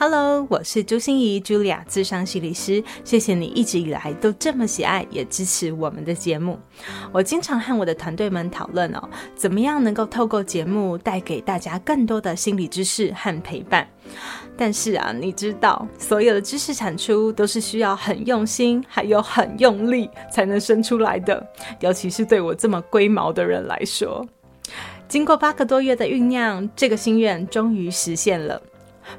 Hello，我是朱心仪，Julia，智商心理师。谢谢你一直以来都这么喜爱，也支持我们的节目。我经常和我的团队们讨论哦，怎么样能够透过节目带给大家更多的心理知识和陪伴。但是啊，你知道，所有的知识产出都是需要很用心，还有很用力才能生出来的。尤其是对我这么龟毛的人来说，经过八个多月的酝酿，这个心愿终于实现了。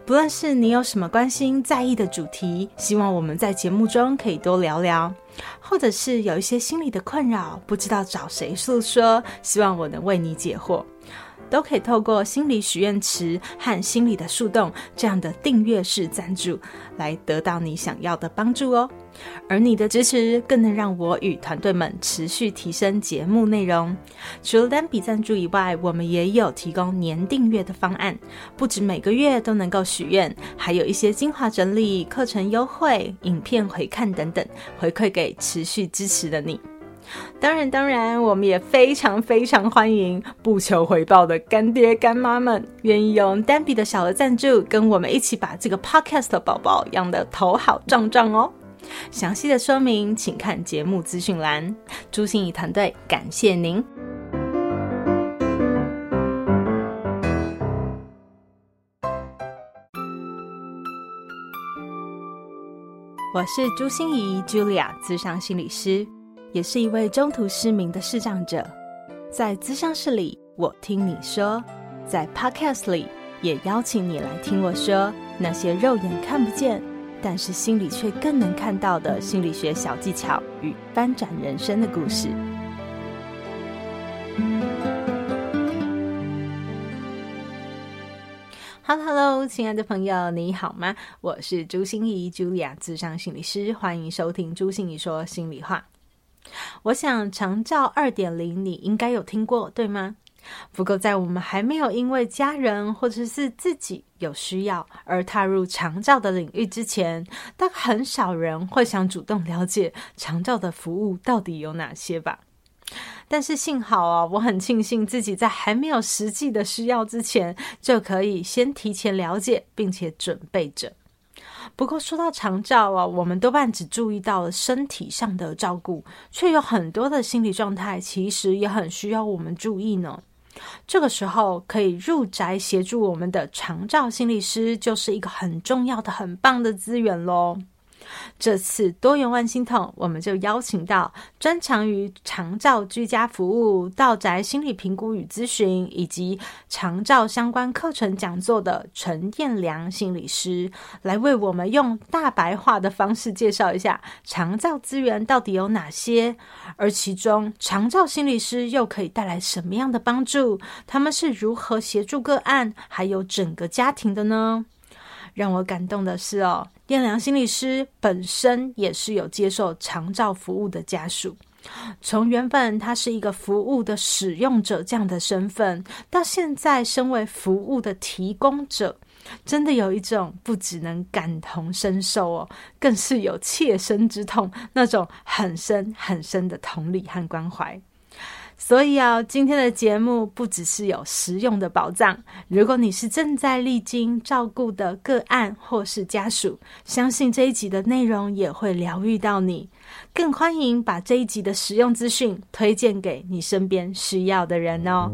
不论是你有什么关心在意的主题，希望我们在节目中可以多聊聊；或者是有一些心理的困扰，不知道找谁诉说，希望我能为你解惑。都可以透过心理许愿池和心理的树洞这样的订阅式赞助，来得到你想要的帮助哦。而你的支持更能让我与团队们持续提升节目内容。除了单笔赞助以外，我们也有提供年订阅的方案，不止每个月都能够许愿，还有一些精华整理、课程优惠、影片回看等等，回馈给持续支持的你。当然，当然，我们也非常非常欢迎不求回报的干爹干妈们，愿意用单笔的小额赞助，跟我们一起把这个 podcast 宝宝养得头好壮壮哦。详细的说明，请看节目资讯栏。朱心仪团队感谢您。我是朱心仪 Julia，咨商心理师。也是一位中途失明的视障者，在咨商室里，我听你说；在 Podcast 里，也邀请你来听我说那些肉眼看不见，但是心里却更能看到的心理学小技巧与翻转人生的故事。Hello，Hello，亲爱的朋友，你好吗？我是朱心仪，Julia，咨商心理师，欢迎收听朱心仪说心里话。我想长照二点零你应该有听过，对吗？不过在我们还没有因为家人或者是自己有需要而踏入长照的领域之前，大概很少人会想主动了解长照的服务到底有哪些吧。但是幸好啊，我很庆幸自己在还没有实际的需要之前，就可以先提前了解并且准备着。不过说到长照啊，我们多半只注意到了身体上的照顾，却有很多的心理状态，其实也很需要我们注意呢。这个时候，可以入宅协助我们的长照心理师，就是一个很重要的、很棒的资源喽。这次多元万心筒，我们就邀请到专长于长照居家服务、道宅心理评估与咨询，以及长照相关课程讲座的陈彦良心理师，来为我们用大白话的方式介绍一下长照资源到底有哪些，而其中长照心理师又可以带来什么样的帮助？他们是如何协助个案，还有整个家庭的呢？让我感动的是哦，燕良心理师本身也是有接受长照服务的家属，从原本他是一个服务的使用者这样的身份，到现在身为服务的提供者，真的有一种不只能感同身受哦，更是有切身之痛，那种很深很深的同理和关怀。所以啊，今天的节目不只是有实用的宝藏。如果你是正在历经照顾的个案或是家属，相信这一集的内容也会疗愈到你。更欢迎把这一集的实用资讯推荐给你身边需要的人哦。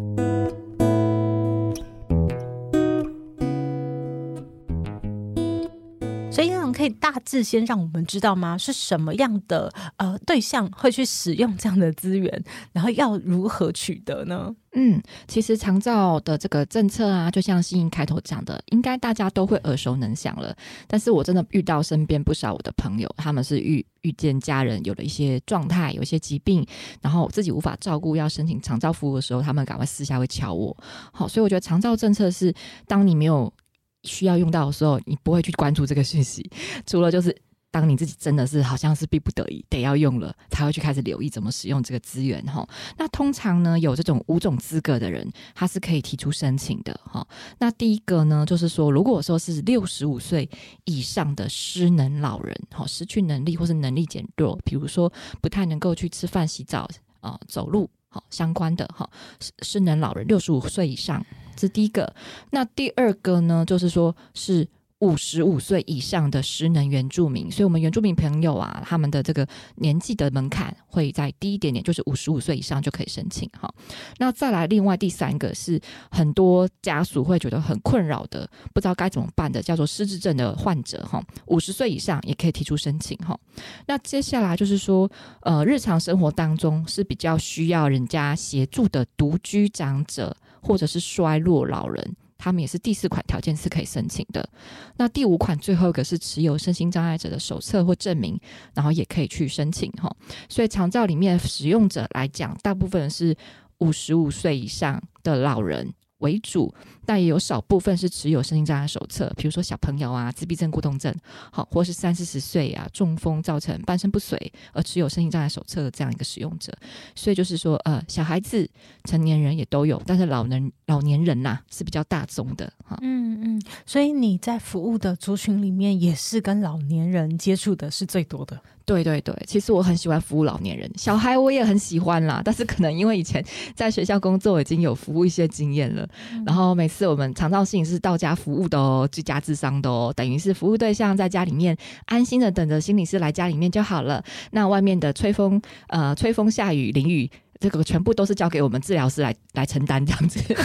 所以可以大致先让我们知道吗？是什么样的呃对象会去使用这样的资源，然后要如何取得呢？嗯，其实长照的这个政策啊，就像芯仪开头讲的，应该大家都会耳熟能详了。但是我真的遇到身边不少我的朋友，他们是遇遇见家人有了一些状态，有一些疾病，然后自己无法照顾，要申请长照服务的时候，他们赶快私下会敲我。好，所以我觉得长照政策是当你没有。需要用到的时候，你不会去关注这个讯息，除了就是当你自己真的是好像是逼不得已得要用了，才会去开始留意怎么使用这个资源哈。那通常呢，有这种五种资格的人，他是可以提出申请的哈。那第一个呢，就是说，如果说是六十五岁以上的失能老人，哈，失去能力或是能力减弱，比如说不太能够去吃饭、洗澡啊、走路，好相关的哈，失失能老人六十五岁以上。这第一个，那第二个呢，就是说是五十五岁以上的失能原住民，所以我们原住民朋友啊，他们的这个年纪的门槛会再低一点点，就是五十五岁以上就可以申请哈。那再来，另外第三个是很多家属会觉得很困扰的，不知道该怎么办的，叫做失智症的患者哈，五十岁以上也可以提出申请哈。那接下来就是说，呃，日常生活当中是比较需要人家协助的独居长者或者是衰弱老人。他们也是第四款条件是可以申请的。那第五款最后一个是持有身心障碍者的手册或证明，然后也可以去申请哈。所以长照里面使用者来讲，大部分是五十五岁以上的老人为主，但也有少部分是持有身心障碍手册，比如说小朋友啊、自闭症、孤动症，好，或是三四十岁啊中风造成半身不遂而持有身心障碍手册的这样一个使用者。所以就是说，呃，小孩子、成年人也都有，但是老人、老年人呐、啊、是比较大宗的哈。嗯嗯，所以你在服务的族群里面，也是跟老年人接触的是最多的。对对对，其实我很喜欢服务老年人，小孩我也很喜欢啦。但是可能因为以前在学校工作已经有服务一些经验了，嗯、然后每次我们长照心理师到家服务的哦，居家智商的哦，等于是服务对象在家里面安心的等着心理师来家里面就好了。那外面的吹风呃吹风下雨淋雨，这个全部都是交给我们治疗师来来承担这样子。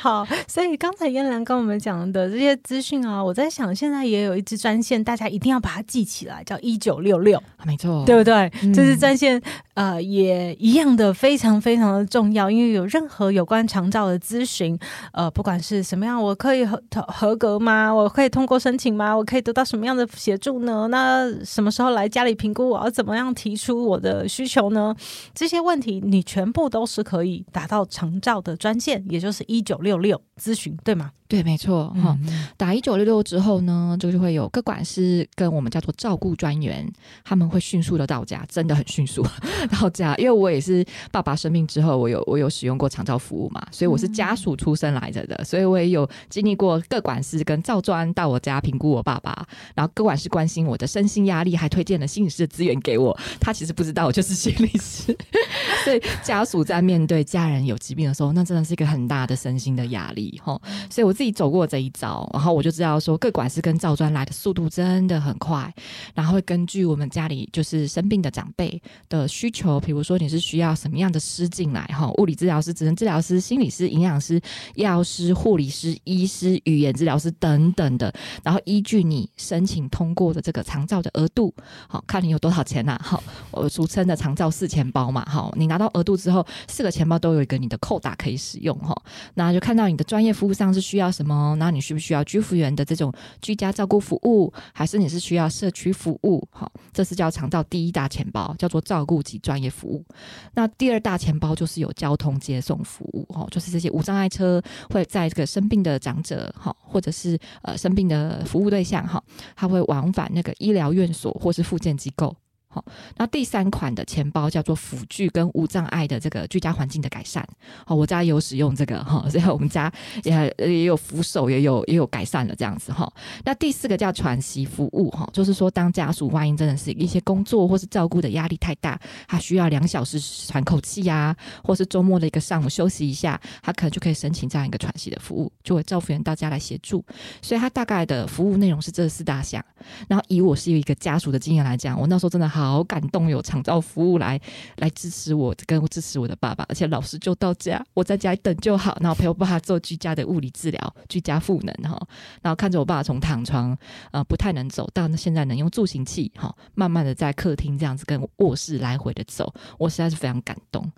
好，所以刚才燕兰跟我们讲的这些资讯啊，我在想，现在也有一支专线，大家一定要把它记起来，叫一九六六，没错，对不对？嗯、这支专线呃，也一样的非常非常的重要，因为有任何有关长照的咨询，呃，不管是什么样，我可以合合格吗？我可以通过申请吗？我可以得到什么样的协助呢？那什么时候来家里评估？我要怎么样提出我的需求呢？这些问题你全部都是可以打到长照的专线，也就是一九六六咨询，对吗？对，没错哈。打一九六六之后呢，就会有个管师跟我们叫做照顾专员，他们会迅速的到家，真的很迅速 到家。因为我也是爸爸生病之后，我有我有使用过长照服务嘛，所以我是家属出身来着的，所以我也有经历过个管师跟照专到我家评估我爸爸，然后个管师关心我的身心压力，还推荐了心理师的资源给我。他其实不知道我就是心理师，所以家属在面对家人有疾病的时候，那真的是一个很大的身心的压力哈。所以我。自己走过这一招，然后我就知道说，各管师跟照专来的速度真的很快，然后会根据我们家里就是生病的长辈的需求，比如说你是需要什么样的师进来哈，物理治疗师、职能治疗师、心理师、营养师、药师、护理师、医师、语言治疗师等等的，然后依据你申请通过的这个长照的额度，好，看你有多少钱呐、好，我俗称的长照四钱包嘛，好，你拿到额度之后，四个钱包都有一个你的扣打可以使用哈，那就看到你的专业服务上是需要。什么？那你需不需要居服员的这种居家照顾服务，还是你是需要社区服务？好，这是叫长照第一大钱包，叫做照顾及专业服务。那第二大钱包就是有交通接送服务，哈，就是这些无障碍车会在这个生病的长者，哈，或者是呃生病的服务对象，哈，他会往返那个医疗院所或是复健机构。那第三款的钱包叫做辅具跟无障碍的这个居家环境的改善。好，我家有使用这个哈，所以我们家也也有扶手，也有也有改善了这样子哈。那第四个叫喘息服务哈，就是说当家属万一真的是一些工作或是照顾的压力太大，他需要两小时喘口气呀，或是周末的一个上午休息一下，他可能就可以申请这样一个喘息的服务，就会照服员到家来协助。所以他大概的服务内容是这四大项。然后以我是一个家属的经验来讲，我那时候真的好。好感动，有长照服务来来支持我，跟支持我的爸爸，而且老师就到家，我在家里等就好，然后陪我爸爸做居家的物理治疗、居家赋能哈，然后看着我爸爸从躺床呃不太能走到现在能用助行器哈，慢慢的在客厅这样子跟卧室来回的走，我实在是非常感动。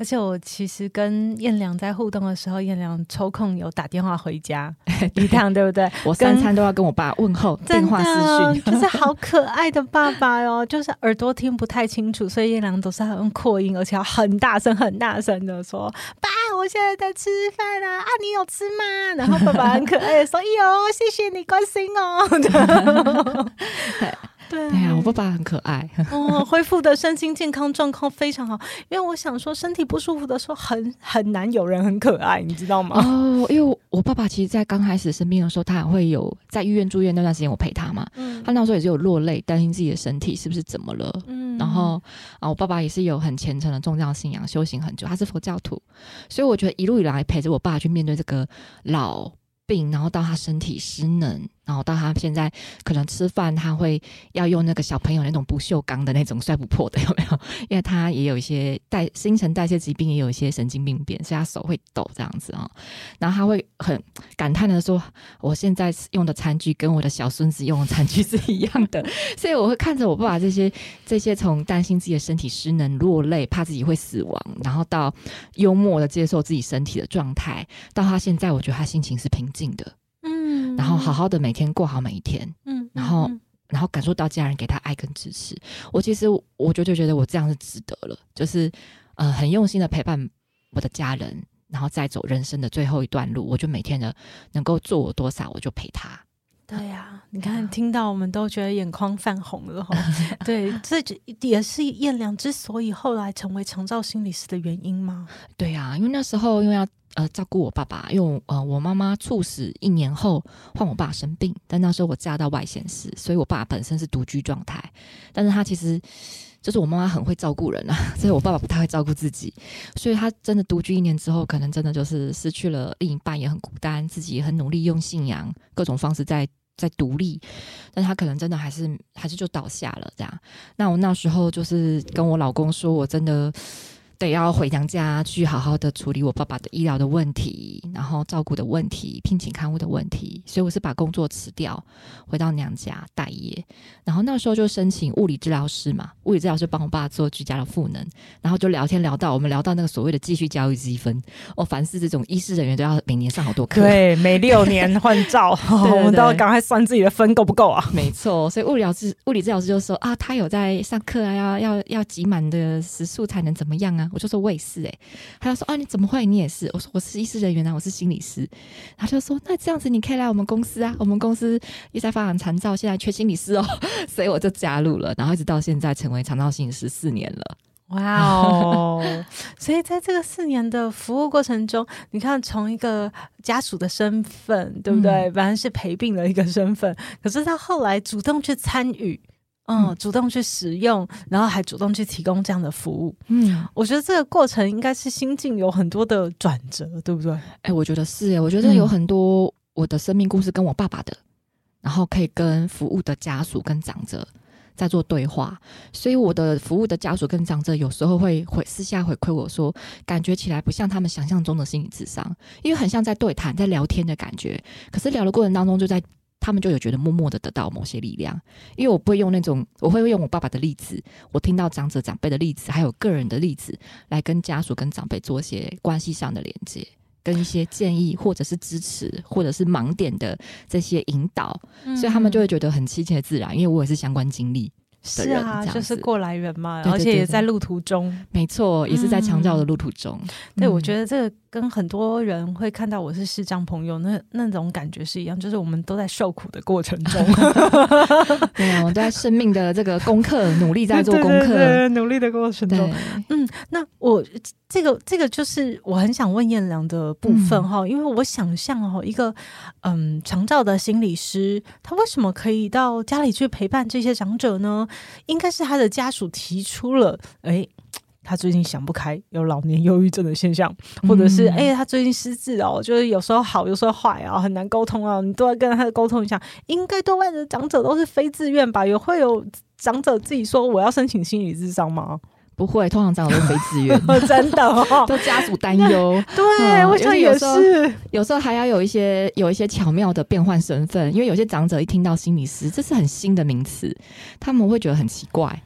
而且我其实跟彦良在互动的时候，彦良抽空有打电话回家 一趟，对不对？我三餐都要跟我爸问候，电话私讯，就是好可爱的爸爸哟。就是耳朵听不太清楚，所以彦良都是用扩音，而且要很大声、很大声的说：“爸，我现在在吃饭啊，啊，你有吃吗？”然后爸爸很可爱的说：“ 哟，谢谢你关心哦。”对对呀，我爸爸很可爱 哦，恢复的身心健康状况非常好。因为我想说，身体不舒服的时候很很难有人很可爱，你知道吗？哦，因为我爸爸其实，在刚开始生病的时候，他还会有在医院住院那段时间，我陪他嘛。嗯，他那时候也是有落泪，担心自己的身体是不是怎么了。嗯，然后啊，我爸爸也是有很虔诚的宗教信仰，修行很久，他是佛教徒，所以我觉得一路以来陪着我爸去面对这个老病，然后到他身体失能。然后到他现在可能吃饭，他会要用那个小朋友那种不锈钢的那种摔不破的，有没有？因为他也有一些代新陈代谢疾病，也有一些神经病变，所以他手会抖这样子啊、哦。然后他会很感叹的说：“我现在用的餐具跟我的小孙子用的餐具是一样的。”所以我会看着我爸爸这些这些从担心自己的身体失能落泪，怕自己会死亡，然后到幽默的接受自己身体的状态，到他现在，我觉得他心情是平静的。嗯，然后好好的每天过好每一天，嗯，然后、嗯、然后感受到家人给他爱跟支持，我其实我就就觉得我这样是值得了，就是呃很用心的陪伴我的家人，然后再走人生的最后一段路，我就每天的能够做我多少，我就陪他。对呀、啊，你看听到我们都觉得眼眶泛红了哈。对，这也是燕良之所以后来成为长照心理师的原因吗？对呀、啊，因为那时候因为要。呃，照顾我爸爸，因为呃，我妈妈猝死一年后，换我爸生病，但那时候我嫁到外县市，所以我爸本身是独居状态。但是他其实就是我妈妈很会照顾人啊，所以我爸爸不太会照顾自己，所以他真的独居一年之后，可能真的就是失去了另一半，也很孤单，自己也很努力用信仰各种方式在在独立，但他可能真的还是还是就倒下了这样。那我那时候就是跟我老公说，我真的。得要回娘家去好好的处理我爸爸的医疗的问题，然后照顾的问题、聘请看护的问题，所以我是把工作辞掉，回到娘家待业。然后那时候就申请物理治疗师嘛，物理治疗师帮我爸做居家的赋能，然后就聊天聊到我们聊到那个所谓的继续教育积分。哦，凡是这种医师人员都要每年上好多课，对，每六年换照，我们都要赶快算自己的分够不够啊？没错，所以物理治物理治疗师就说啊，他有在上课啊，要要要挤满的时数才能怎么样啊？我就说我也是哎、欸，他就说啊，你怎么会？你也是？我说我是医师人员啊，我是心理师。他就说那这样子你可以来我们公司啊，我们公司也在发展长照，现在缺心理师哦，所以我就加入了，然后一直到现在成为长照心理师四年了。哇哦！所以在这个四年的服务过程中，你看从一个家属的身份，对不对？反正、嗯、是陪病的一个身份，可是他后来主动去参与。嗯，主动去使用，然后还主动去提供这样的服务。嗯，我觉得这个过程应该是心境有很多的转折，对不对？哎、欸，我觉得是哎，我觉得有很多我的生命故事跟我爸爸的，嗯、然后可以跟服务的家属跟长者在做对话。所以我的服务的家属跟长者有时候会回私下回馈我说，感觉起来不像他们想象中的心理智商，因为很像在对谈、在聊天的感觉。可是聊的过程当中，就在。他们就有觉得默默的得到某些力量，因为我不会用那种，我会用我爸爸的例子，我听到长者长辈的例子，还有个人的例子，来跟家属跟长辈做一些关系上的连接，跟一些建议，或者是支持，或者是盲点的这些引导，嗯、所以他们就会觉得很亲切自然，因为我也是相关经历。是啊，就是过来人嘛，而且也在路途中，没错，也是在长照的路途中。嗯、对，我觉得这个跟很多人会看到我是视障朋友，那那种感觉是一样，就是我们都在受苦的过程中。对啊，我们都在生命的这个功课，努力在做 功课，对对对，努力的过程中。对嗯，那我。这个这个就是我很想问燕良的部分哈，嗯、因为我想象哈一个嗯长照的心理师，他为什么可以到家里去陪伴这些长者呢？应该是他的家属提出了，哎，他最近想不开，有老年忧郁症的现象，或者是哎他最近失智哦，就是有时候好，有时候坏啊，很难沟通啊，你都要跟他沟通一下。应该多半的长者都是非自愿吧？有会有长者自己说我要申请心理智商吗？不会，通常长者都非自愿，真的、哦，都家属担忧。对，嗯、我想也是有。有时候还要有一些有一些巧妙的变换身份，因为有些长者一听到心理师，这是很新的名词，他们会觉得很奇怪，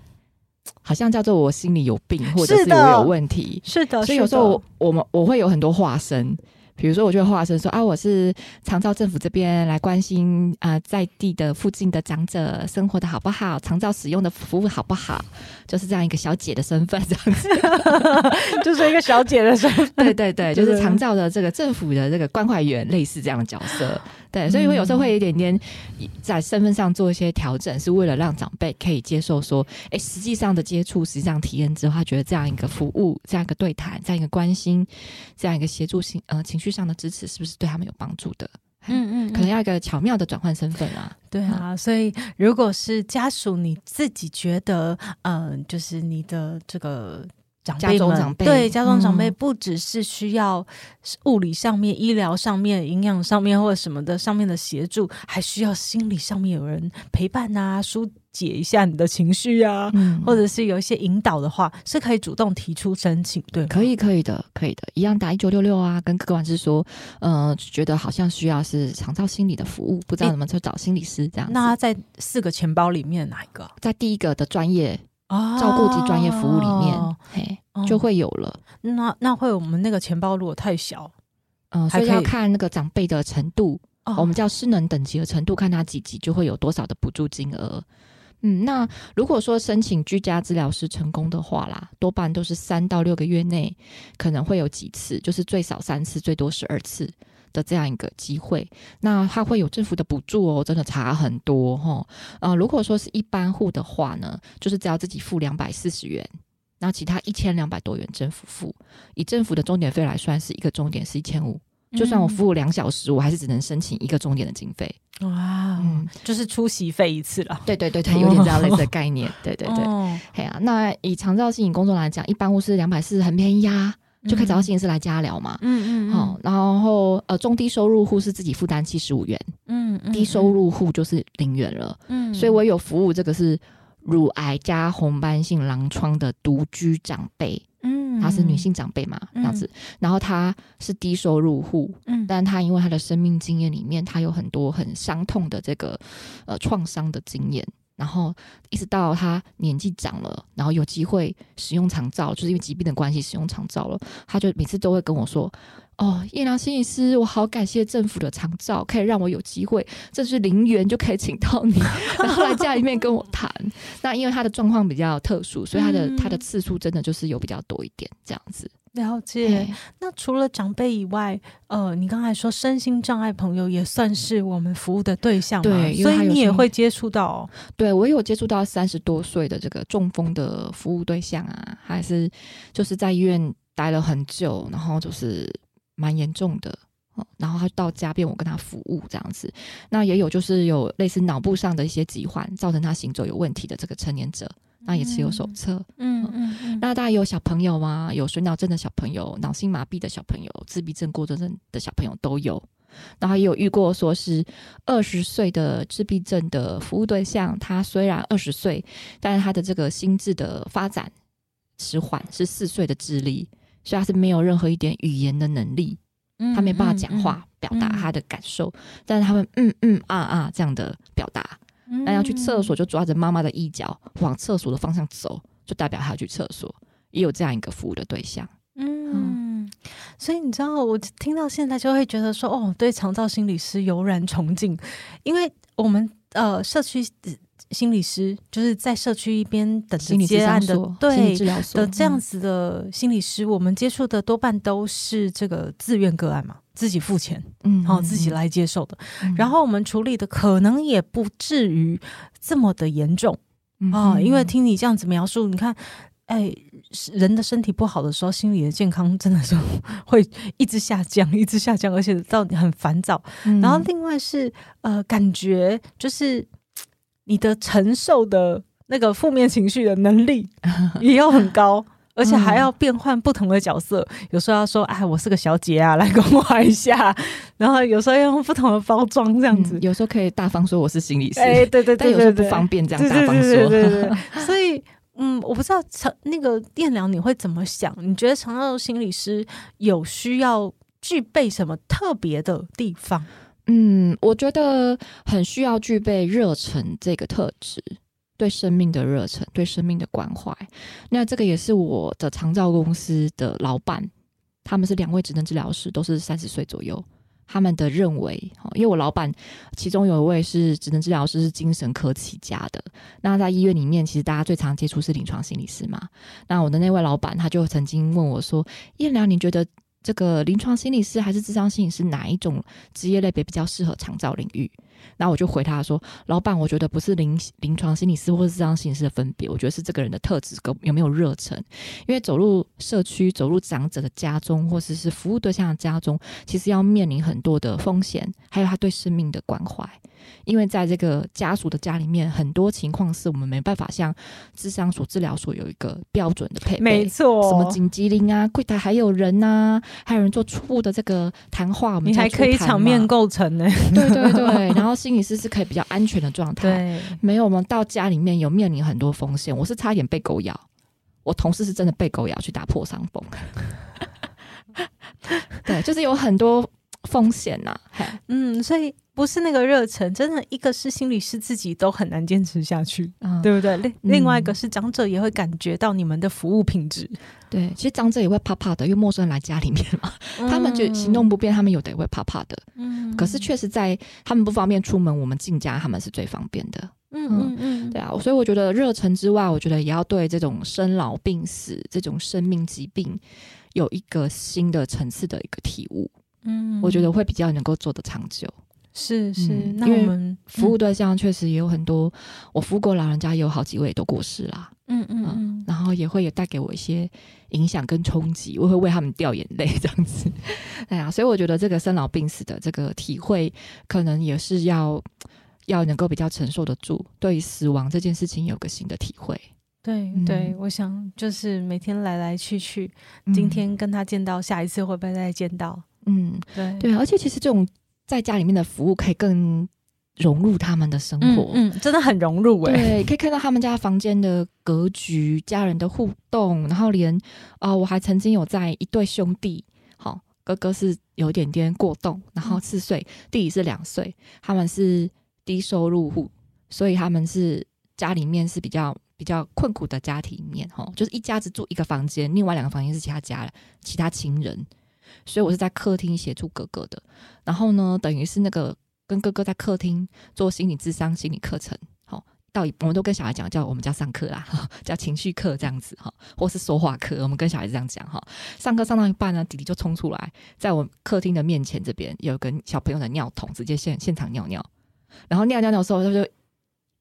好像叫做我心里有病，或者是我有问题。是的，所以有时候我我们我会有很多化身。比如说，我就会化身说啊，我是长照政府这边来关心啊、呃，在地的附近的长者生活的好不好，长照使用的服务好不好，就是这样一个小姐的身份，这样子，就是一个小姐的身份，对对对，就是长照的这个政府的这个关怀员，类似这样的角色。对，所以会有时候会有一点点在身份上做一些调整，是为了让长辈可以接受说，哎，实际上的接触，实际上体验之后，他觉得这样一个服务，这样一个对谈，这样一个关心，这样一个协助性呃情绪上的支持，是不是对他们有帮助的？嗯，嗯嗯，可能要一个巧妙的转换身份啊。对啊，所以如果是家属，你自己觉得，嗯、呃，就是你的这个。长辈家中长辈对家中长辈，嗯不只是需要物理上面、医疗上面、营养上面或者什么的上面的协助，还需要心理上面有人陪伴啊，疏解一下你的情绪啊，嗯或者是有一些引导的话，是可以主动提出申请，对？可以，可以的，可以的，一样打一九六六啊，跟个管师说，呃，觉得好像需要是长照心理的服务，不知道怎么去找心理师这样子。那在四个钱包里面哪一个？在第一个的专业啊照顾及专业服务里面，哦嘿，哦就会有了。那那会我们那个钱包如果太小，嗯、所以要看那个长辈的程度，哦我们叫失能等级的程度，看他几级就会有多少的补助金额。嗯，那如果说申请居家治疗师成功的话啦，多半都是三到六个月内可能会有几次，就是最少三次，最多十二次的这样一个机会。那它会有政府的补助哦，真的差很多哈。呃，如果说是一般户的话呢，就是只要自己付两百四十元，那其他一千两百多元政府付。以政府的钟点费来算，是一个钟点是一千五。就算我服务两小时，我还是只能申请一个钟点的经费。哇，嗯，就是出席费一次了。对对对对，有点这样类似的概念。对对对，哦嘿啊，那以长照心理工作来讲，一般户是两百四，很便宜啊，就可以找到心理师来加聊嘛。嗯嗯，好、然后呃，中低收入户是自己负担七十五元，嗯嗯，低收入户就是零元了。嗯，所以我有服务这个是乳癌加红斑性狼疮的独居长辈，嗯，她是女性长辈嘛，这样子，然后她是低收入户，嗯，但她因为她的生命经验里面，她有很多很伤痛的这个呃创伤的经验。然后一直到他年纪长了，然后有机会使用长照，就是因为疾病的关系使用长照了，他就每次都会跟我说：“哦，叶良心理师，我好感谢政府的长照，可以让我有机会，这是零元就可以请到你，然后来家里面跟我谈。”那因为他的状况比较特殊，所以他的、嗯、他的次数真的就是有比较多一点这样子。了解。那除了长辈以外，呃，你刚才说身心障碍朋友也算是我们服务的对象吗？对，所以你也会接触到、哦。对，我有接触到三十多岁的这个中风的服务对象啊，还是就是在医院待了很久，然后就是蛮严重的，然后他到家便我跟他服务这样子。那也有就是有类似脑部上的一些疾患，造成他行走有问题的这个成年者。那也持有手册，嗯嗯嗯，那当然有小朋友吗？有水脑症的小朋友、脑性麻痹的小朋友、自闭症过动症的小朋友都有。然后也有遇过说是二十岁的自闭症的服务对象，他虽然二十岁，但是他的这个心智的发展迟缓，是四岁的智力，所以他是没有任何一点语言的能力，他没办法讲话表达他的感受，但是他们嗯嗯啊啊这样的表达。那要去厕所，就抓着妈妈的衣角往厕所的方向走，就代表他要去厕所。也有这样一个服务的对象。嗯，所以你知道，我听到现在就会觉得说，哦，对长照心理师油然崇敬，因为我们呃社区心理师就是在社区一边等着接案的，对的这样子的心理师，嗯、我们接触的多半都是这个自愿个案嘛。自己付钱，嗯，好，自己来接受的。嗯、然后我们处理的可能也不至于这么的严重啊、嗯，因为听你这样子描述，你看，哎，人的身体不好的时候，心理的健康真的是会一直下降，一直下降，而且到底很烦躁。嗯、然后另外是呃，感觉就是你的承受的那个负面情绪的能力 也要很高。而且还要变换不同的角色，嗯、有时候要说：“哎，我是个小姐啊，来关怀一下。”然后有时候要用不同的包装，这样子、嗯。有时候可以大方说我是心理师，哎，对对对，有时候不方便这样大方说。所以，嗯，我不知道长那个电疗你会怎么想？你觉得长照心理师有需要具备什么特别的地方？嗯，我觉得很需要具备热忱这个特质。对生命的热忱，对生命的关怀，那这个也是我的长照公司的老板，他们是两位职能治疗师，都是三十岁左右。他们的认为，因为我老板其中有一位是职能治疗师，是精神科起家的。那在医院里面，其实大家最常接触是临床心理师嘛。那我的那位老板，他就曾经问我说：“燕良，你觉得这个临床心理师还是智商心理师哪一种职业类别比较适合长照领域？”然后我就回他说：“老板，我觉得不是临临床心理师或是智商心理师的分别，我觉得是这个人的特质跟有没有热忱。因为走入社区、走入长者的家中，或者是服务对象的家中，其实要面临很多的风险，还有他对生命的关怀。因为在这个家属的家里面，很多情况是我们没办法像智商所、治疗所有一个标准的配备，没错，什么紧急铃啊、柜台还有人呐、啊，还有人做初步的这个谈话，我们你还可以场面构成呢。对对对，然后。心理师是可以比较安全的状态，对，没有我们到家里面有面临很多风险。我是差点被狗咬，我同事是真的被狗咬去打破伤风。对，就是有很多风险呐、啊。嗯，所以不是那个热忱，真的一个是心理师自己都很难坚持下去，嗯、对不对？另另外一个是长者也会感觉到你们的服务品质。对，其实长者也会怕怕的，因为陌生人来家里面嘛，嗯、他们就行动不便，他们有的也会怕怕的。嗯，可是确实在他们不方便出门，我们进家他们是最方便的。嗯嗯嗯，对啊，所以我觉得热忱之外，我觉得也要对这种生老病死这种生命疾病有一个新的层次的一个体悟。嗯，我觉得会比较能够做得长久。是是，嗯、那我们服务对象确实也有很多，嗯、我服务过老人家也有好几位都过世啦。嗯嗯嗯，然后也会有带给我一些影响跟冲击，我会为他们掉眼泪这样子。哎呀，所以我觉得这个生老病死的这个体会，可能也是要要能够比较承受得住，对于死亡这件事情有个新的体会。对对，嗯、我想就是每天来来去去，今天跟他见到，下一次会不会再见到？嗯，对对，而且其实这种在家里面的服务可以更。融入他们的生活，嗯，嗯，真的很融入哎、欸。对，可以看到他们家房间的格局、家人的互动，然后连啊、呃，我还曾经有在一对兄弟，好，哥哥是有一点点过动，然后四岁，嗯、弟弟是两岁，他们是低收入户，所以他们是家里面是比较比较困苦的家庭里面，哈，就是一家子住一个房间，另外两个房间是其他家其他亲人，所以我是在客厅协助哥哥的，然后呢，等于是那个。跟哥哥在客厅做心理智商、心理课程，好，到我们都跟小孩讲，叫我们叫上课啦，叫情绪课这样子哈，或是说话课，我们跟小孩子这样讲哈。上课上到一半呢，弟弟就冲出来，在我客厅的面前这边有个小朋友的尿桶，直接现现场尿尿，然后尿尿尿的时候，他就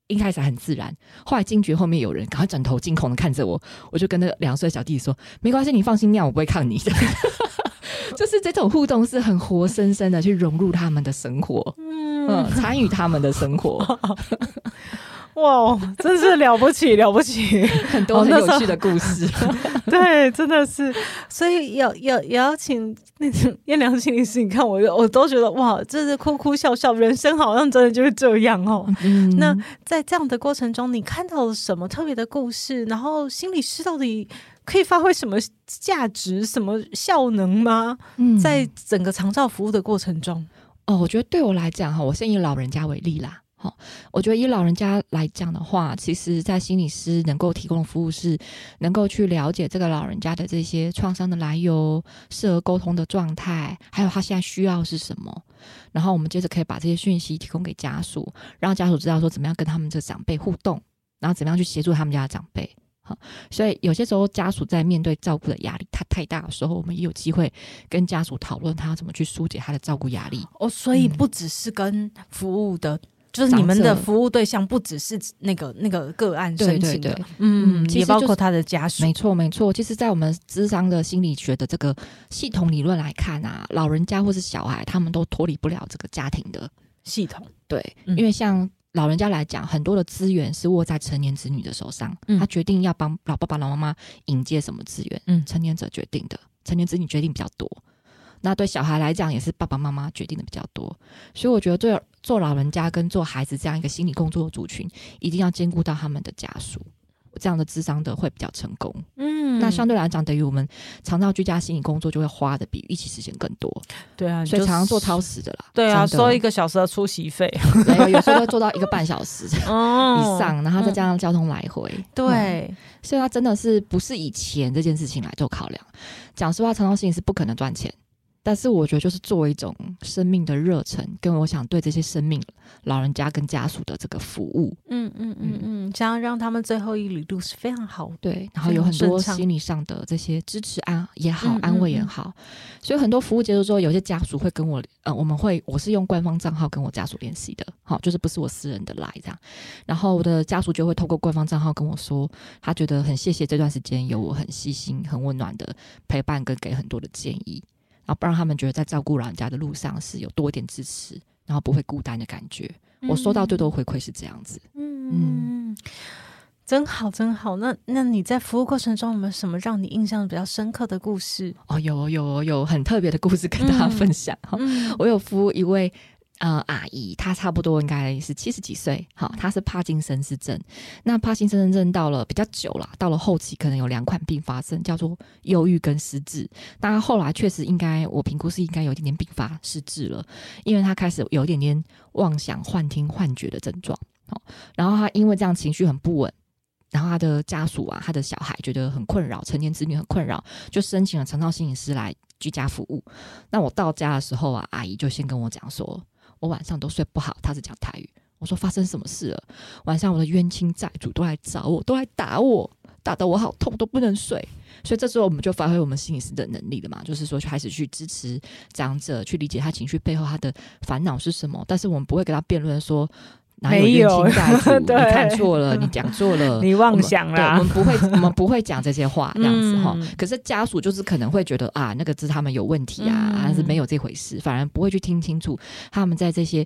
一开始很自然，后来惊觉后面有人，赶快转头惊恐的看着我，我就跟那两岁小弟弟说：“没关系，你放心尿，我不会看你。” 就是这种互动是很活生生的去融入他们的生活，嗯，参与他们的生活，哇，真是了不起了不起，很多很有趣的故事，对，真的是，所以要要也要请那种燕良心理师，你看我我都觉得哇，这是哭哭笑笑，人生好像真的就是这样哦。嗯，那在这样的过程中，你看到了什么特别的故事？然后心理师到底？可以发挥什么价值、什么效能吗？嗯，在整个长照服务的过程中，哦，我觉得对我来讲哈，我先以老人家为例啦。好，我觉得以老人家来讲的话，其实，在心理师能够提供的服务是，能够去了解这个老人家的这些创伤的来由、适合沟通的状态，还有他现在需要是什么。然后我们接着可以把这些讯息提供给家属，让家属知道说怎么样跟他们这长辈互动，然后怎么样去协助他们家的长辈。好，所以有些时候家属在面对照顾的压力他太大的时候，我们也有机会跟家属讨论他要怎么去疏解他的照顾压力。哦，所以不只是跟服务的，嗯、就是你们的服务对象不只是那个那个个案申请的，对对对，嗯，也包括他的家属。没错，没错。其实，在我们智商的心理学的这个系统理论来看啊，老人家或是小孩，他们都脱离不了这个家庭的系统。对，嗯、因为像。老人家来讲，很多的资源是握在成年子女的手上，嗯、他决定要帮老爸爸、老妈妈引接什么资源，嗯，成年者决定的，成年子女决定比较多。那对小孩来讲，也是爸爸妈妈决定的比较多。所以我觉得，做做老人家跟做孩子这样一个心理工作的族群，一定要兼顾到他们的家属。这样的智商的会比较成功，嗯，那相对来讲，等于我们常照居家心理工作就会花的比预期时间更多，对啊，所以常常做超时的啦，对啊，收一个小时的出席费，没有，有时候会做到一个半小时 以上，哦、然后再加上交通来回，嗯、对、嗯，所以它真的是不是以钱这件事情来做考量。讲实话，长照心理是不可能赚钱，但是我觉得，就是作为一种生命的热忱，跟我想对这些生命老人家跟家属的这个服务，嗯嗯嗯嗯，想要让他们最后一里路是非常好，对，然后有很多心理上的这些支持安也好，安慰也好，所以很多服务结束之后，有些家属会跟我，呃，我们会我是用官方账号跟我家属联系的，好，就是不是我私人的来这样，然后我的家属就会透过官方账号跟我说，他觉得很谢谢这段时间有我很细心、很温暖的陪伴跟给很多的建议。然后不让他们觉得在照顾老人家的路上是有多一点支持，然后不会孤单的感觉。嗯、我收到最多回馈是这样子。嗯嗯，真好真好。那那你在服务过程中有没有什么让你印象比较深刻的故事？哦，有有有很特别的故事跟大家分享。哈、嗯，我有服务一位。呃，阿姨，她差不多应该是七十几岁，好，她是帕金森氏症。那帕金森症到了比较久了，到了后期可能有两款并发症，叫做忧郁跟失智。当然后来确实应该，我评估是应该有一点点并发失智了，因为她开始有一点点妄想、幻听、幻觉的症状。好，然后她因为这样情绪很不稳，然后她的家属啊，她的小孩觉得很困扰，成年子女很困扰，就申请了长照心理师来居家服务。那我到家的时候啊，阿姨就先跟我讲说。我晚上都睡不好，他是讲台语。我说，发生什么事了？晚上我的冤亲债主都来找我，都来打我，打得我好痛，都不能睡。所以这时候我们就发挥我们心理师的能力了嘛，就是说开始去支持长者，去理解他情绪背后他的烦恼是什么。但是我们不会跟他辩论说。没有，你看错了，你讲错了，你妄想了。我们不会，我们不会讲这些话，这样子哈。可是家属就是可能会觉得啊，那个是他们有问题啊，还是没有这回事，反而不会去听清楚他们在这些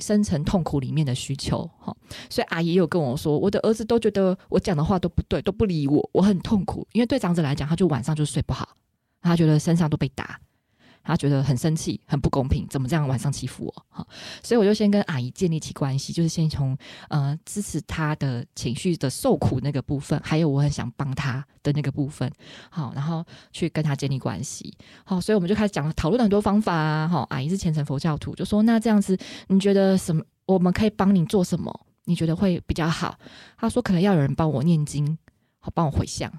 深层痛苦里面的需求哈。所以阿姨有跟我说，我的儿子都觉得我讲的话都不对，都不理我，我很痛苦。因为对长者来讲，他就晚上就睡不好，他觉得身上都被打。他觉得很生气，很不公平，怎么这样晚上欺负我？哈，所以我就先跟阿姨建立起关系，就是先从呃支持他的情绪的受苦那个部分，还有我很想帮他的那个部分，好，然后去跟他建立关系。好，所以我们就开始讲了讨论很多方法啊。好，阿姨是虔诚佛教徒，就说那这样子，你觉得什么？我们可以帮你做什么？你觉得会比较好？他说可能要有人帮我念经，好，帮我回向。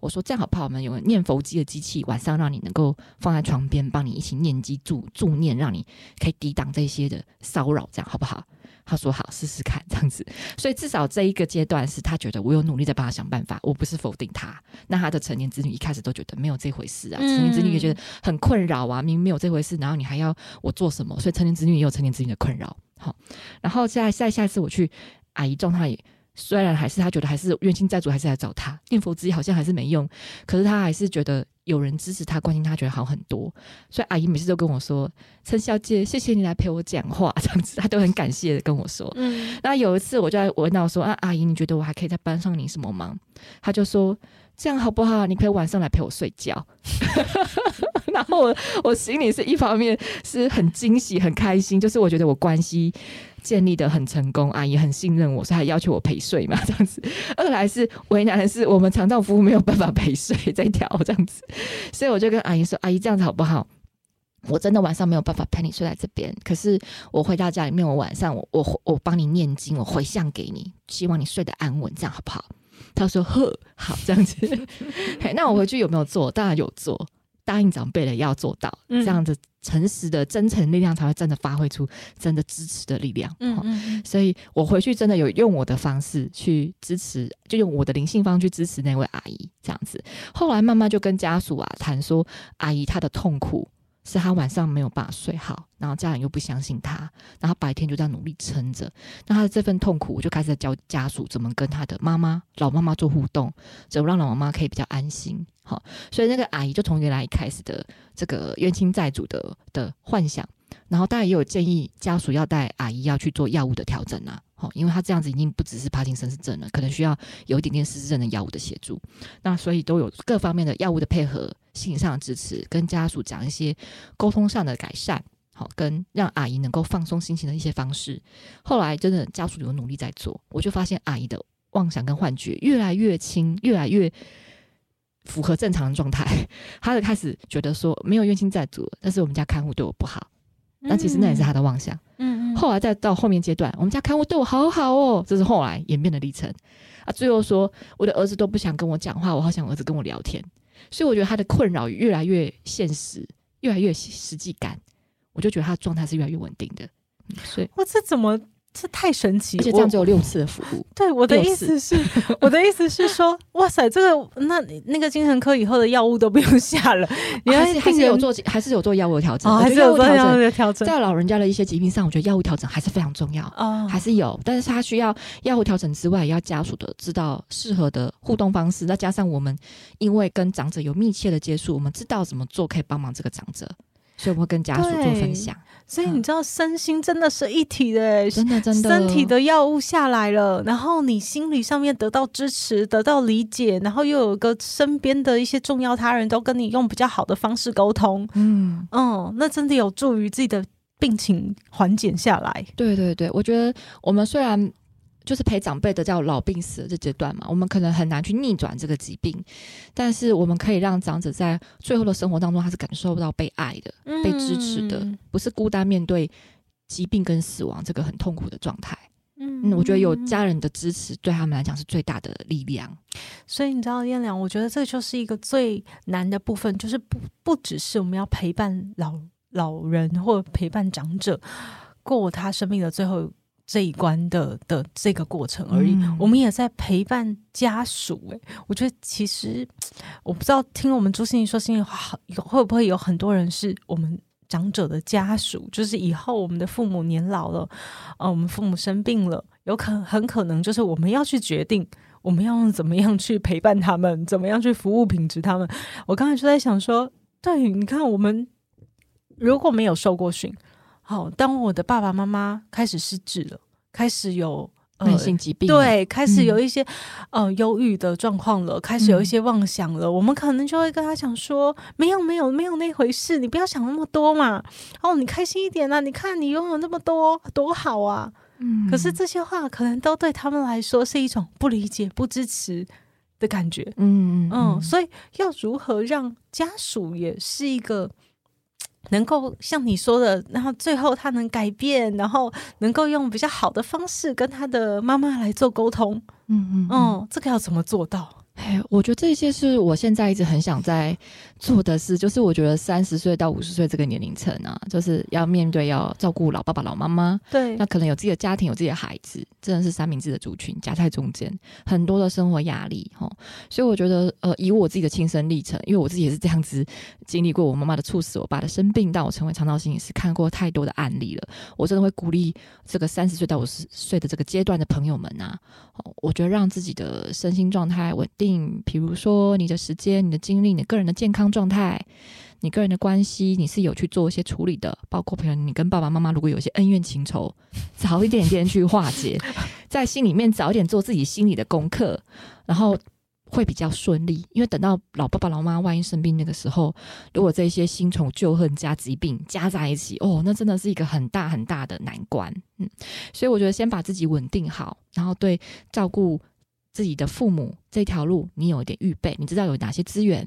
我说这样好不好？我们有个念佛机的机器，晚上让你能够放在床边，帮你一起念经助助念，让你可以抵挡这些的骚扰，这样好不好？他说好，试试看这样子。所以至少这一个阶段是他觉得我有努力在帮他想办法，我不是否定他。那他的成年子女一开始都觉得没有这回事啊，成年子女也觉得很困扰啊，明明没有这回事，然后你还要我做什么？所以成年子女也有成年子女的困扰。好，然后再再下一次我去阿姨状态。虽然还是他觉得还是冤亲债主还是来找他念佛机好像还是没用，可是他还是觉得有人支持他关心他觉得好很多，所以阿姨每次都跟我说：“陈小姐，谢谢你来陪我讲话。”这样子，他都很感谢的跟我说。嗯，那有一次我就在我问到说：“啊，阿姨，你觉得我还可以再帮上你什么忙？”他就说：“这样好不好？你可以晚上来陪我睡觉。”然后我我心里是一方面是很惊喜很开心，就是我觉得我关系。建立的很成功，阿姨很信任我，所以还要求我陪睡嘛，这样子。二来是为难的是，我们长照服务没有办法陪睡这一条，这样子。所以我就跟阿姨说：“阿姨，这样子好不好？我真的晚上没有办法陪你睡在这边，可是我回到家里面，我晚上我我我帮你念经，我回向给你，希望你睡得安稳，这样好不好？”他说：“呵，好，这样子。”那我回去有没有做？当然有做。答应长辈的要做到，这样子诚实的真诚力量才会真的发挥出真的支持的力量。嗯，嗯，所以我回去真的有用我的方式去支持，就用我的灵性方去支持那位阿姨，这样子。后来慢慢就跟家属啊谈说，阿姨她的痛苦。是他晚上没有办法睡好，然后家人又不相信他，然后白天就在努力撑着。那他的这份痛苦，我就开始教家属怎么跟他的妈妈、老妈妈做互动，怎么让老妈妈可以比较安心。好，所以那个阿姨就从原来一开始的这个冤亲债主的的幻想，然后当然也有建议家属要带阿姨要去做药物的调整啊。好，因为他这样子已经不只是帕金森氏症了，可能需要有一点点失智症的药物的协助。那所以都有各方面的药物的配合、心理上的支持，跟家属讲一些沟通上的改善，好，跟让阿姨能够放松心情的一些方式。后来真的家属有努力在做，我就发现阿姨的妄想跟幻觉越来越轻，越来越符合正常的状态。他就开始觉得说没有冤亲债主，但是我们家看护对我不好。那其实那也是他的妄想。嗯嗯。后来再到后面阶段，我们家看护对我好好哦，这是后来演变的历程。啊，最后说我的儿子都不想跟我讲话，我好想儿子跟我聊天。所以我觉得他的困扰越来越现实，越来越实际感，我就觉得他的状态是越来越稳定的。嗯、所以，哇，这怎么？这太神奇，而且这样只有六次的服务。对，我的意思是，我的意思是说，哇塞，这个那那个精神科以后的药物都不用下了，你还是还是有做，还是有做药物调整，哦、还是有做药物的调整。在老人家的一些疾病上，我觉得药物调整还是非常重要，哦、还是有，但是他需要药物调整之外，也要家属的知道适合的互动方式，再加上我们因为跟长者有密切的接触，我们知道怎么做可以帮忙这个长者。所以我会跟家属做分享，所以你知道身心真的是一体的，真的真的，身体的药物下来了，然后你心理上面得到支持，得到理解，然后又有个身边的一些重要他人都跟你用比较好的方式沟通，嗯嗯，那真的有助于自己的病情缓解下来。对对对，我觉得我们虽然。就是陪长辈的叫老病死的这阶段嘛，我们可能很难去逆转这个疾病，但是我们可以让长者在最后的生活当中，他是感受到被爱的、嗯、被支持的，不是孤单面对疾病跟死亡这个很痛苦的状态。嗯，我觉得有家人的支持对他们来讲是最大的力量。所以你知道，燕良，我觉得这就是一个最难的部分，就是不不只是我们要陪伴老老人或陪伴长者过他生命的最后。这一关的的这个过程而已，嗯、我们也在陪伴家属。诶，我觉得其实我不知道听我们朱心怡说心里话，会不会有很多人是我们长者的家属？就是以后我们的父母年老了，啊、呃，我们父母生病了，有可很可能就是我们要去决定，我们要用怎么样去陪伴他们，怎么样去服务品质他们。我刚才就在想说，对，你看我们如果没有受过训。好，当我的爸爸妈妈开始失智了，开始有慢性疾病，对，开始有一些、嗯、呃忧郁的状况了，开始有一些妄想了，嗯、我们可能就会跟他讲说，没有没有没有那回事，你不要想那么多嘛，哦，你开心一点啊，你看你拥有那么多，多好啊，嗯，可是这些话可能都对他们来说是一种不理解、不支持的感觉，嗯嗯，嗯，所以要如何让家属也是一个。能够像你说的，然后最后他能改变，然后能够用比较好的方式跟他的妈妈来做沟通，嗯嗯，嗯，这个要怎么做到？哎，我觉得这些是我现在一直很想在做的事，就是我觉得三十岁到五十岁这个年龄层啊，就是要面对要照顾老爸爸、老妈妈，对，那可能有自己的家庭，有自己的孩子，真的是三明治的族群夹在中间，很多的生活压力哈。所以我觉得，呃，以我自己的亲身历程，因为我自己也是这样子经历过我妈妈的猝死，我爸的生病，到我成为肠道心理师，看过太多的案例了。我真的会鼓励这个三十岁到五十岁的这个阶段的朋友们啊，我觉得让自己的身心状态稳定。比如说，你的时间、你的精力、你个人的健康状态、你个人的关系，你是有去做一些处理的。包括，比如你跟爸爸妈妈如果有些恩怨情仇，早一点点去化解，在心里面早一点做自己心里的功课，然后会比较顺利。因为等到老爸爸、老妈万一生病那个时候，如果这些新仇旧恨加疾病加在一起，哦，那真的是一个很大很大的难关。嗯，所以我觉得先把自己稳定好，然后对照顾。自己的父母这条路，你有一点预备，你知道有哪些资源？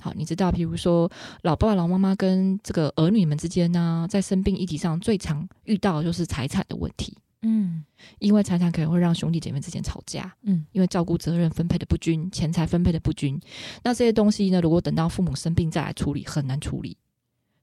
好，你知道，比如说老爸爸、老妈妈跟这个儿女们之间呢，在生病议题上最常遇到的就是财产的问题。嗯，因为财产可能会让兄弟姐妹之间吵架。嗯，因为照顾责任分配的不均，钱财分配的不均，那这些东西呢，如果等到父母生病再来处理，很难处理。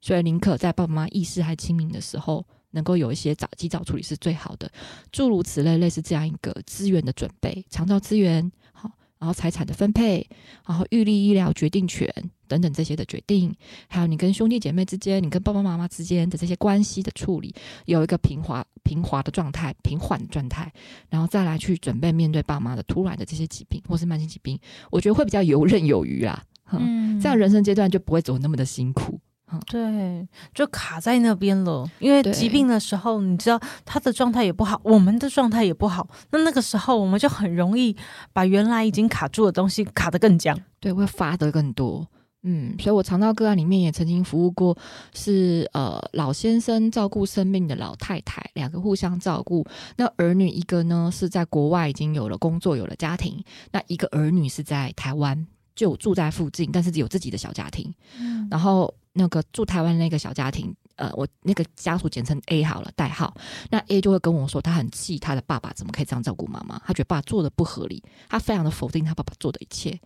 所以宁可在爸爸妈妈意识还清明的时候。能够有一些早及早处理是最好的，诸如此类，类似这样一个资源的准备，长照资源好，然后财产的分配，然后预立医疗决定权等等这些的决定，还有你跟兄弟姐妹之间，你跟爸爸妈妈之间的这些关系的处理，有一个平滑平滑的状态，平缓的状态，然后再来去准备面对爸妈的突然的这些疾病或是慢性疾病，我觉得会比较游刃有余啦，嗯，这样人生阶段就不会走那么的辛苦。对，就卡在那边了。因为疾病的时候，你知道他的状态也不好，我们的状态也不好。那那个时候，我们就很容易把原来已经卡住的东西卡得更僵，对，会发得更多。嗯，所以我肠道个案里面也曾经服务过是，是呃老先生照顾生病的老太太，两个互相照顾。那儿女一个呢是在国外已经有了工作，有了家庭；那一个儿女是在台湾，就住在附近，但是有自己的小家庭。嗯，然后。那个住台湾那个小家庭，呃，我那个家属简称 A 好了，代号。那 A 就会跟我说，他很气他的爸爸怎么可以这样照顾妈妈，他觉得爸爸做的不合理，他非常的否定他爸爸做的一切。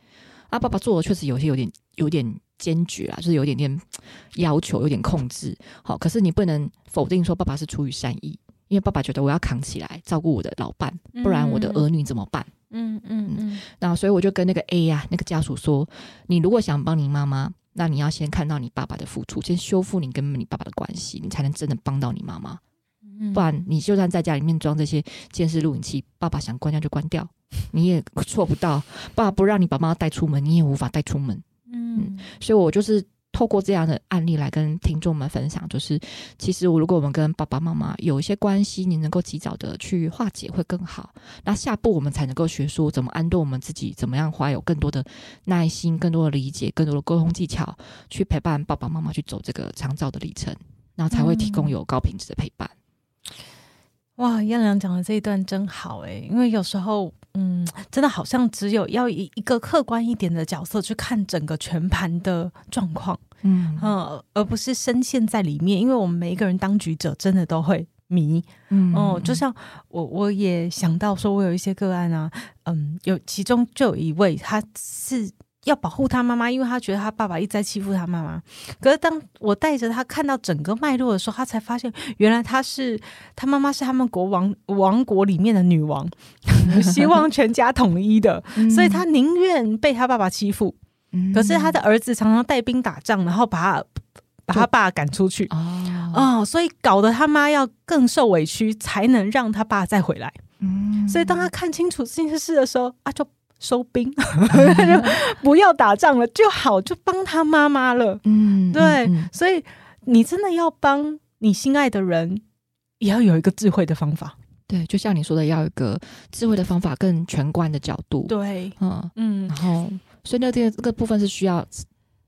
他爸爸做的确实有些有点有点坚决啊，就是有点点要求，有点控制。好，可是你不能否定说爸爸是出于善意，因为爸爸觉得我要扛起来照顾我的老伴，不然我的儿女怎么办？嗯嗯嗯嗯。那所以我就跟那个 A 呀、啊，那个家属说，你如果想帮你妈妈，那你要先看到你爸爸的付出，先修复你跟你爸爸的关系，你才能真的帮到你妈妈。不然，你就算在家里面装这些监视录影器，爸爸想关掉就关掉，你也做不到。爸爸不让你把妈妈带出门，你也无法带出门。嗯，所以我就是透过这样的案例来跟听众们分享，就是其实如果我们跟爸爸妈妈有一些关系，你能够及早的去化解会更好。那下步我们才能够学说怎么安顿我们自己，怎么样怀有更多的耐心、更多的理解、更多的沟通技巧，去陪伴爸爸妈妈去走这个长照的历程，然后才会提供有高品质的陪伴。哇，彦良讲的这一段真好诶，因为有时候，嗯，真的好像只有要以一个客观一点的角色去看整个全盘的状况，嗯嗯，而不是深陷在里面，因为我们每一个人当局者，真的都会迷，嗯哦，就像我我也想到说，我有一些个案啊，嗯，有其中就有一位，他是。要保护他妈妈，因为他觉得他爸爸一直在欺负他妈妈。可是当我带着他看到整个脉络的时候，他才发现，原来他是他妈妈是他们国王王国里面的女王，希望全家统一的，所以他宁愿被他爸爸欺负。可是他的儿子常常带兵打仗，然后把他把他爸赶出去。哦，所以搞得他妈要更受委屈，才能让他爸再回来。所以当他看清楚这件事的时候，啊，就。收兵，不要打仗了就好，就帮他妈妈了。嗯，对，嗯嗯、所以你真的要帮你心爱的人，也要有一个智慧的方法。对，就像你说的，要有一个智慧的方法，更全观的角度。对，嗯嗯，然后，所以那这个这个部分是需要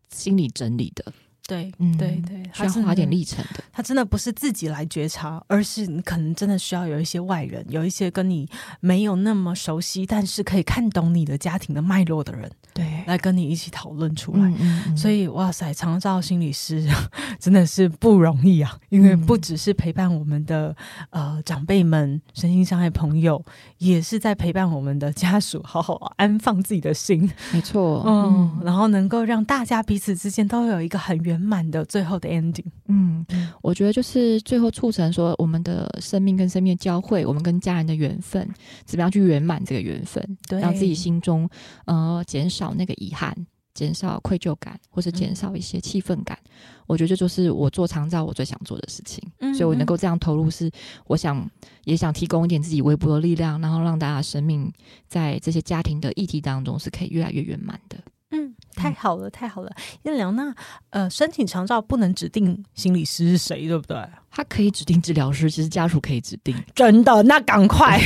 心理整理的。对，嗯，对对，需要花点历程的。他真的不是自己来觉察，而是你可能真的需要有一些外人，有一些跟你没有那么熟悉，但是可以看懂你的家庭的脉络的人，对，来跟你一起讨论出来。嗯嗯、所以，哇塞，长照心理师 真的是不容易啊，因为不只是陪伴我们的呃长辈们、身心障碍朋友，也是在陪伴我们的家属，好好安放自己的心。没错，嗯，嗯然后能够让大家彼此之间都有一个很圆。满的最后的 ending，嗯，我觉得就是最后促成说我们的生命跟生命的交汇，我们跟家人的缘分，怎么样去圆满这个缘分，对，让自己心中呃减少那个遗憾，减少愧疚感，或是减少一些气愤感。嗯、我觉得这就是我做长照我最想做的事情，嗯嗯，所以我能够这样投入，是我想也想提供一点自己微薄的力量，然后让大家生命在这些家庭的议题当中是可以越来越圆满的。嗯，太好了，太好了。燕良，那呃，申请长照不能指定心理师是谁，对不对？他可以指定治疗师，其实家属可以指定。真的？那赶快，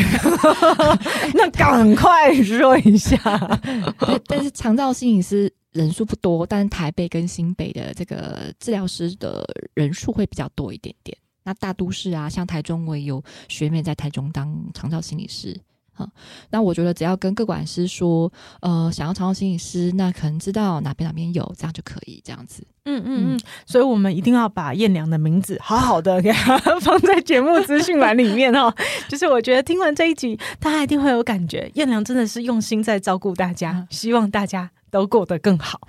那赶快说一下。但是长照心理师人数不多，但台北跟新北的这个治疗师的人数会比较多一点点。那大都市啊，像台中，我也有学妹在台中当长照心理师。好，那我觉得只要跟各管师说，呃，想要长照心理师，那可能知道哪边哪边有，这样就可以这样子。嗯嗯嗯，所以我们一定要把燕良的名字好好的给他 放在节目资讯栏里面哦。就是我觉得听完这一集，大家一定会有感觉，燕良真的是用心在照顾大家，希望大家都过得更好。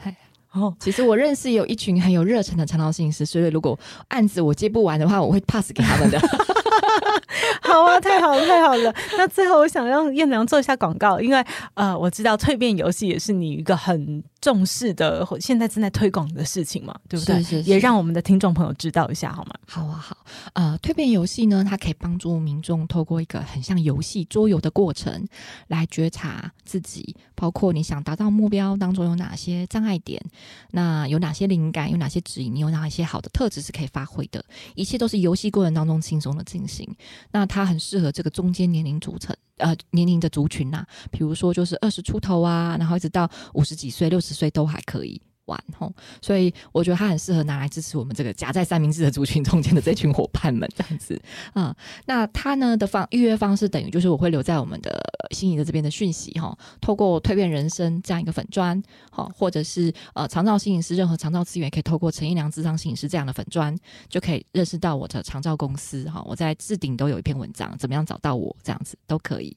哦，其实我认识有一群很有热忱的长照心理师，所以如果案子我接不完的话，我会 pass 给他们的。好啊，太好了，太好了。那最后，我想让艳良做一下广告，因为呃，我知道蜕变游戏也是你一个很重视的，现在正在推广的事情嘛，对不对？是是是，也让我们的听众朋友知道一下好吗？好啊，好。呃，蜕变游戏呢，它可以帮助民众透过一个很像游戏桌游的过程，来觉察自己，包括你想达到目标当中有哪些障碍点，那有哪些灵感，有哪些指引，你有哪一些好的特质是可以发挥的，一切都是游戏过程当中轻松的进行。那它很适合这个中间年龄组成，呃，年龄的族群呐、啊，比如说就是二十出头啊，然后一直到五十几岁、六十岁都还可以。玩吼，所以我觉得它很适合拿来支持我们这个夹在三明治的族群中间的这群伙伴们这样子啊、那它呢的方预约方式等于就是我会留在我们的心仪的这边的讯息哈，透过蜕变人生这样一个粉专好，或者是呃长照摄影师任何长照资源可以透过陈一良智商摄影师这样的粉专就可以认识到我的长照公司哈。我在置顶都有一篇文章，怎么样找到我这样子都可以。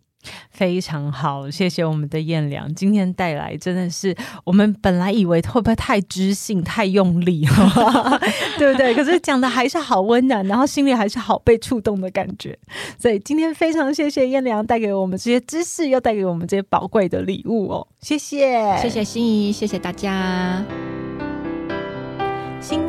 非常好，谢谢我们的燕良，今天带来真的是我们本来以为会不会太知性、太用力，对不对？可是讲的还是好温暖，然后心里还是好被触动的感觉。所以今天非常谢谢燕良带给我们这些知识，又带给我们这些宝贵的礼物哦，谢谢，谢谢心怡，谢谢大家。心